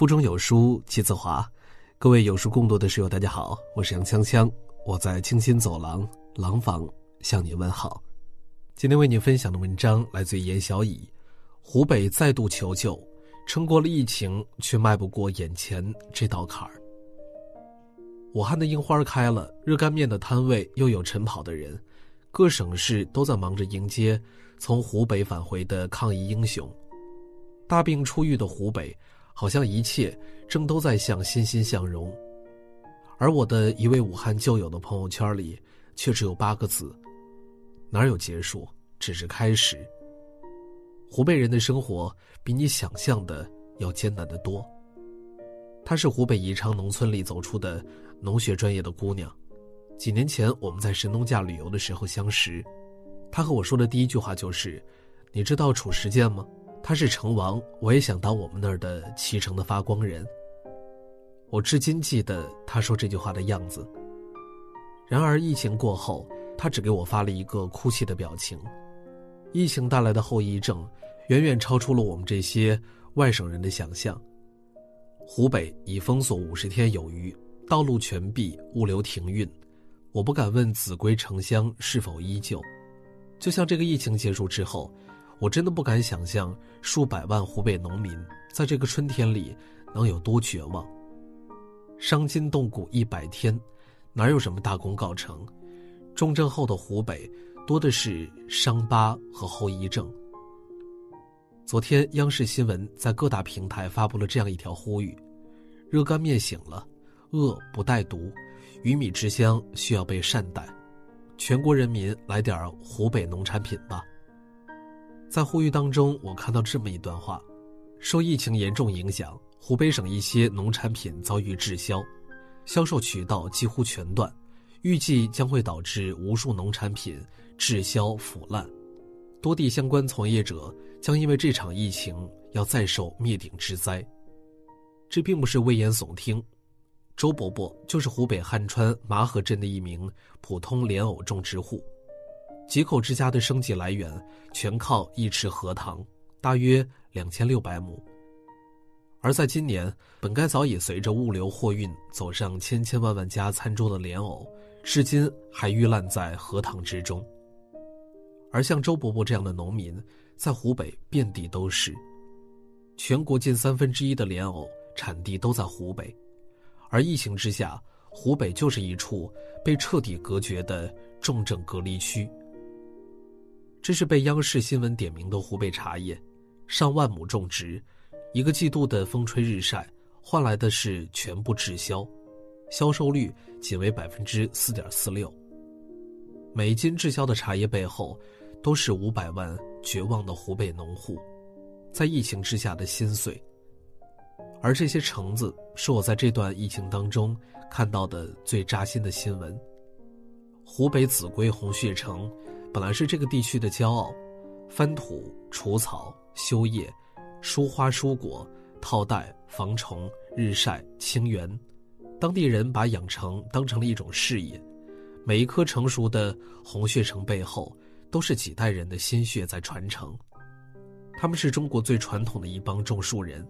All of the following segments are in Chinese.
腹中有书气自华，各位有书共读的室友，大家好，我是杨锵锵，我在清新走廊廊坊向你问好。今天为你分享的文章来自于严小乙，湖北再度求救，撑过了疫情，却迈不过眼前这道坎儿。武汉的樱花开了，热干面的摊位又有晨跑的人，各省市都在忙着迎接从湖北返回的抗疫英雄。大病初愈的湖北。好像一切正都在向欣欣向荣，而我的一位武汉旧友的朋友圈里，却只有八个字：哪有结束，只是开始。湖北人的生活比你想象的要艰难得多。她是湖北宜昌农村里走出的农学专业的姑娘，几年前我们在神农架旅游的时候相识，她和我说的第一句话就是：“你知道褚时健吗？”他是成王，我也想当我们那儿的脐橙的发光人。我至今记得他说这句话的样子。然而疫情过后，他只给我发了一个哭泣的表情。疫情带来的后遗症，远远超出了我们这些外省人的想象。湖北已封锁五十天有余，道路全闭，物流停运。我不敢问子归城乡是否依旧。就像这个疫情结束之后。我真的不敢想象，数百万湖北农民在这个春天里能有多绝望。伤筋动骨一百天，哪有什么大功告成？重症后的湖北，多的是伤疤和后遗症。昨天，央视新闻在各大平台发布了这样一条呼吁：热干面醒了，饿不带毒，鱼米之乡需要被善待，全国人民来点湖北农产品吧。在呼吁当中，我看到这么一段话：受疫情严重影响，湖北省一些农产品遭遇滞销，销售渠道几乎全断，预计将会导致无数农产品滞销腐烂，多地相关从业者将因为这场疫情要再受灭顶之灾。这并不是危言耸听，周伯伯就是湖北汉川麻河镇的一名普通莲藕种植户。几口之家的生计来源全靠一池荷塘，大约两千六百亩。而在今年，本该早已随着物流货运走上千千万万家餐桌的莲藕，至今还遇烂在荷塘之中。而像周伯伯这样的农民，在湖北遍地都是。全国近三分之一的莲藕产地都在湖北，而疫情之下，湖北就是一处被彻底隔绝的重症隔离区。这是被央视新闻点名的湖北茶叶，上万亩种植，一个季度的风吹日晒，换来的是全部滞销，销售率仅为百分之四点四六。每斤滞销的茶叶背后，都是五百万绝望的湖北农户，在疫情之下的心碎。而这些橙子，是我在这段疫情当中看到的最扎心的新闻。湖北秭归红血橙。本来是这个地区的骄傲，翻土、除草、修叶、疏花疏果、套袋、防虫、日晒、清源，当地人把养成当成了一种事业。每一颗成熟的红血橙背后，都是几代人的心血在传承。他们是中国最传统的一帮种树人，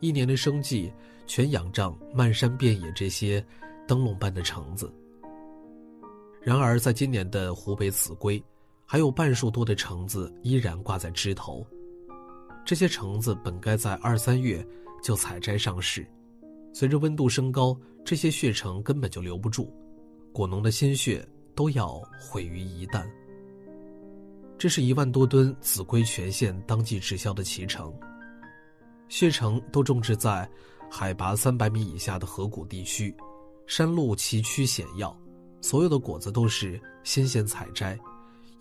一年的生计全仰仗漫山遍野这些灯笼般的橙子。然而，在今年的湖北秭归。还有半数多的橙子依然挂在枝头，这些橙子本该在二三月就采摘上市，随着温度升高，这些血橙根本就留不住，果农的心血都要毁于一旦。这是一万多吨秭归全县当季滞销的脐橙，血橙都种植在海拔三百米以下的河谷地区，山路崎岖险要，所有的果子都是新鲜采摘。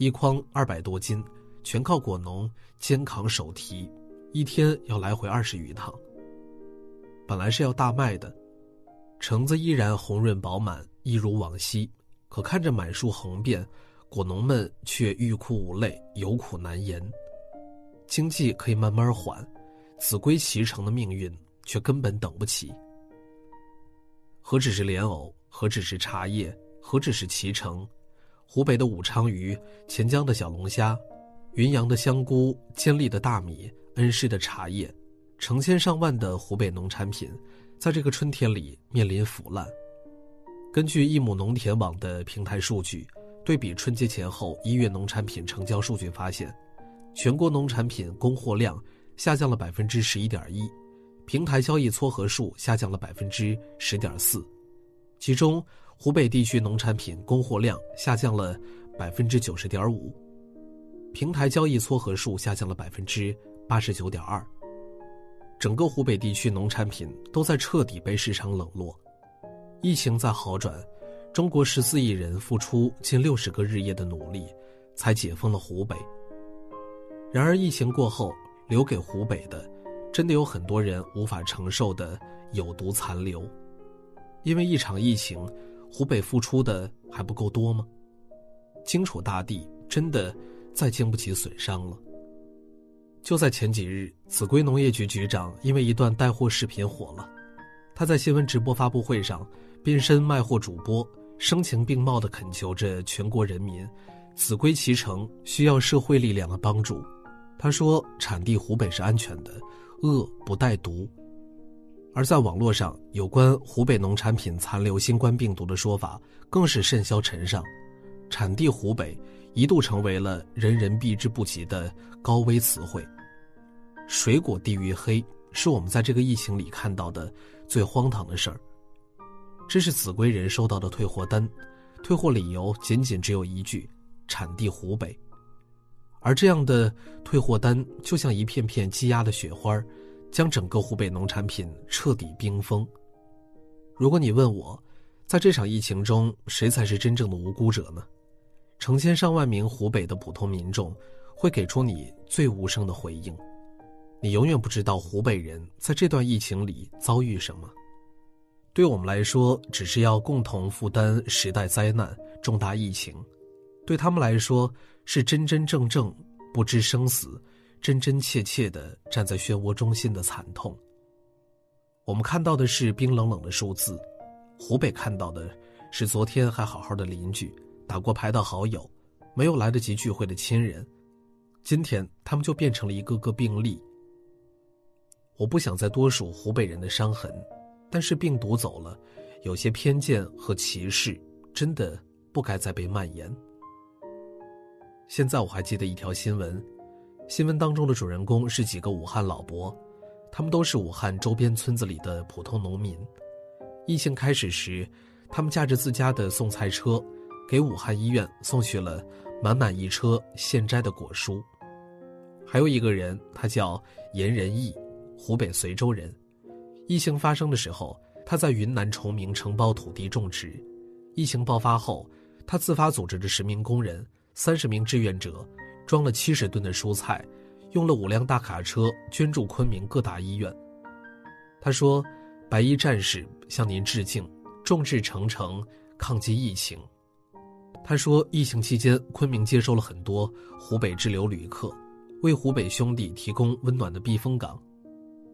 一筐二百多斤，全靠果农肩扛手提，一天要来回二十余趟。本来是要大卖的，橙子依然红润饱满，一如往昔。可看着满树红遍，果农们却欲哭无泪，有苦难言。经济可以慢慢缓，秭归脐橙的命运却根本等不起。何止是莲藕，何止是茶叶，何止是脐橙？湖北的武昌鱼、潜江的小龙虾、云阳的香菇、监利的大米、恩施的茶叶，成千上万的湖北农产品，在这个春天里面临腐烂。根据一亩农田网的平台数据，对比春节前后一月农产品成交数据，发现，全国农产品供货量下降了百分之十一点一，平台交易撮合数下降了百分之十点四，其中湖北地区农产品供货量下降了百分之九十点五，平台交易撮合数下降了百分之八十九点二，整个湖北地区农产品都在彻底被市场冷落。疫情在好转，中国十四亿人付出近六十个日夜的努力，才解封了湖北。然而，疫情过后，留给湖北的，真的有很多人无法承受的有毒残留。因为一场疫情，湖北付出的还不够多吗？荆楚大地真的再经不起损伤了。就在前几日，秭归农业局局长因为一段带货视频火了，他在新闻直播发布会上。变身卖货主播，声情并茂地恳求着全国人民：“秭归其成，需要社会力量的帮助。”他说：“产地湖北是安全的，恶不带毒。”而在网络上，有关湖北农产品残留新冠病毒的说法更是甚嚣尘上，产地湖北一度成为了人人避之不及的高危词汇。水果地域黑，是我们在这个疫情里看到的最荒唐的事儿。这是秭归人收到的退货单，退货理由仅仅只有一句：产地湖北。而这样的退货单就像一片片积压的雪花，将整个湖北农产品彻底冰封。如果你问我，在这场疫情中谁才是真正的无辜者呢？成千上万名湖北的普通民众会给出你最无声的回应。你永远不知道湖北人在这段疫情里遭遇什么。对我们来说，只是要共同负担时代灾难、重大疫情；对他们来说，是真真正正不知生死、真真切切的站在漩涡中心的惨痛。我们看到的是冰冷冷的数字，湖北看到的是昨天还好好的邻居、打过牌的好友、没有来得及聚会的亲人，今天他们就变成了一个个病例。我不想再多数湖北人的伤痕。但是病毒走了，有些偏见和歧视真的不该再被蔓延。现在我还记得一条新闻，新闻当中的主人公是几个武汉老伯，他们都是武汉周边村子里的普通农民。疫情开始时，他们驾着自家的送菜车，给武汉医院送去了满满一车现摘的果蔬。还有一个人，他叫严仁义，湖北随州人。疫情发生的时候，他在云南崇明承包土地种植。疫情爆发后，他自发组织着十名工人、三十名志愿者，装了七十吨的蔬菜，用了五辆大卡车捐助昆明各大医院。他说：“白衣战士向您致敬，众志成城抗击疫情。”他说：“疫情期间，昆明接收了很多湖北滞留旅客，为湖北兄弟提供温暖的避风港。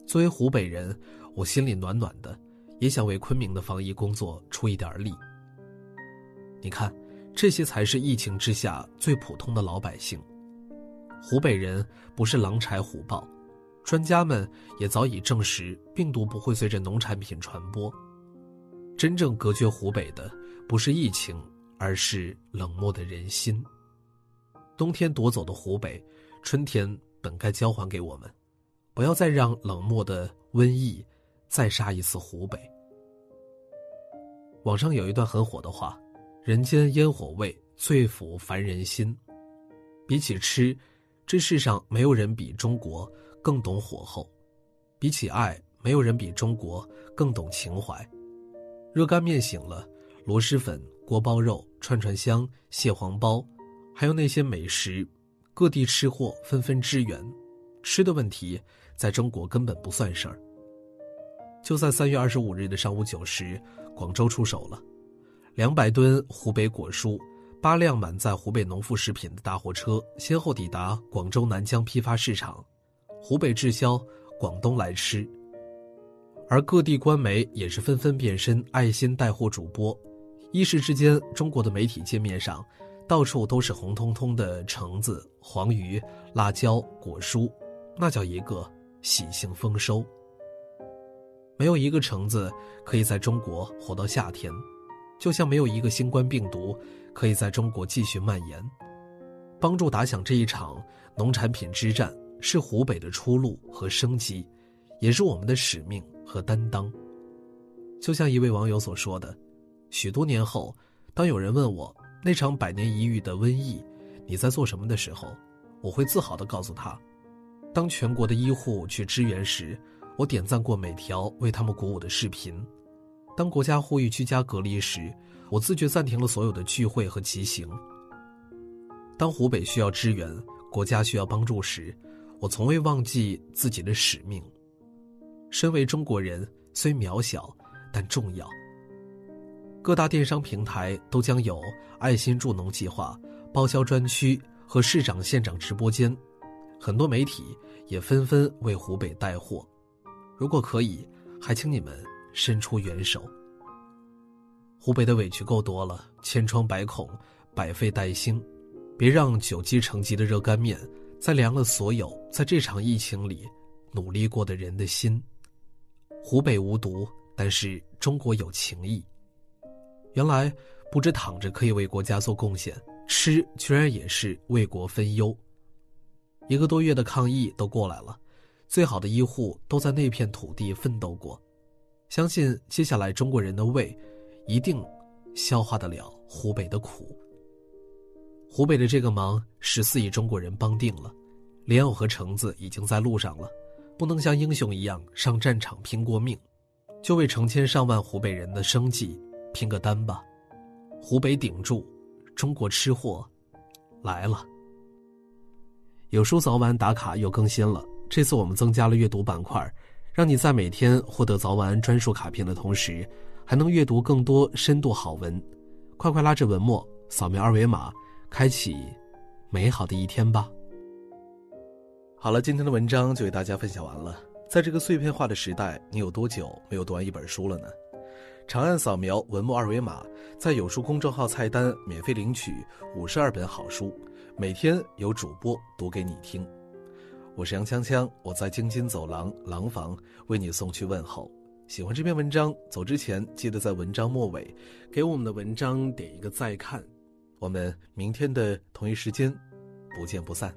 作为湖北人。”我心里暖暖的，也想为昆明的防疫工作出一点力。你看，这些才是疫情之下最普通的老百姓。湖北人不是狼豺虎豹，专家们也早已证实，病毒不会随着农产品传播。真正隔绝湖北的，不是疫情，而是冷漠的人心。冬天夺走的湖北，春天本该交还给我们。不要再让冷漠的瘟疫。再杀一次湖北。网上有一段很火的话：“人间烟火味，最抚凡人心。”比起吃，这世上没有人比中国更懂火候；比起爱，没有人比中国更懂情怀。热干面醒了，螺蛳粉、锅包肉、串串香、蟹黄包，还有那些美食，各地吃货纷纷支援。吃的问题，在中国根本不算事儿。就在三月二十五日的上午九时，广州出手了，两百吨湖北果蔬，八辆满载湖北农副食品的大货车先后抵达广州南江批发市场，湖北滞销，广东来吃。而各地官媒也是纷纷变身爱心带货主播，一时之间，中国的媒体界面上，到处都是红彤彤的橙子、黄鱼、辣椒、果蔬，那叫一个喜庆丰收。没有一个橙子可以在中国活到夏天，就像没有一个新冠病毒可以在中国继续蔓延。帮助打响这一场农产品之战，是湖北的出路和生机，也是我们的使命和担当。就像一位网友所说的：“许多年后，当有人问我那场百年一遇的瘟疫你在做什么的时候，我会自豪地告诉他，当全国的医护去支援时。”我点赞过每条为他们鼓舞的视频。当国家呼吁居家隔离时，我自觉暂停了所有的聚会和骑行。当湖北需要支援，国家需要帮助时，我从未忘记自己的使命。身为中国人，虽渺小，但重要。各大电商平台都将有爱心助农计划、报销专区和市长、县长直播间，很多媒体也纷纷为湖北带货。如果可以，还请你们伸出援手。湖北的委屈够多了，千疮百孔，百废待兴，别让久积成疾的热干面再凉了所有在这场疫情里努力过的人的心。湖北无毒，但是中国有情谊。原来不止躺着可以为国家做贡献，吃居然也是为国分忧。一个多月的抗疫都过来了。最好的医护都在那片土地奋斗过，相信接下来中国人的胃一定消化得了湖北的苦。湖北的这个忙，十四亿中国人帮定了，莲藕和橙子已经在路上了，不能像英雄一样上战场拼过命，就为成千上万湖北人的生计拼个单吧。湖北顶住，中国吃货来了。有书早晚打卡又更新了。这次我们增加了阅读板块，让你在每天获得早晚专属卡片的同时，还能阅读更多深度好文。快快拉着文末，扫描二维码，开启美好的一天吧。好了，今天的文章就给大家分享完了。在这个碎片化的时代，你有多久没有读完一本书了呢？长按扫描文末二维码，在有书公众号菜单免费领取五十二本好书，每天有主播读给你听。我是杨锵锵，我在京津走廊廊坊为你送去问候。喜欢这篇文章，走之前记得在文章末尾给我们的文章点一个再看。我们明天的同一时间不见不散。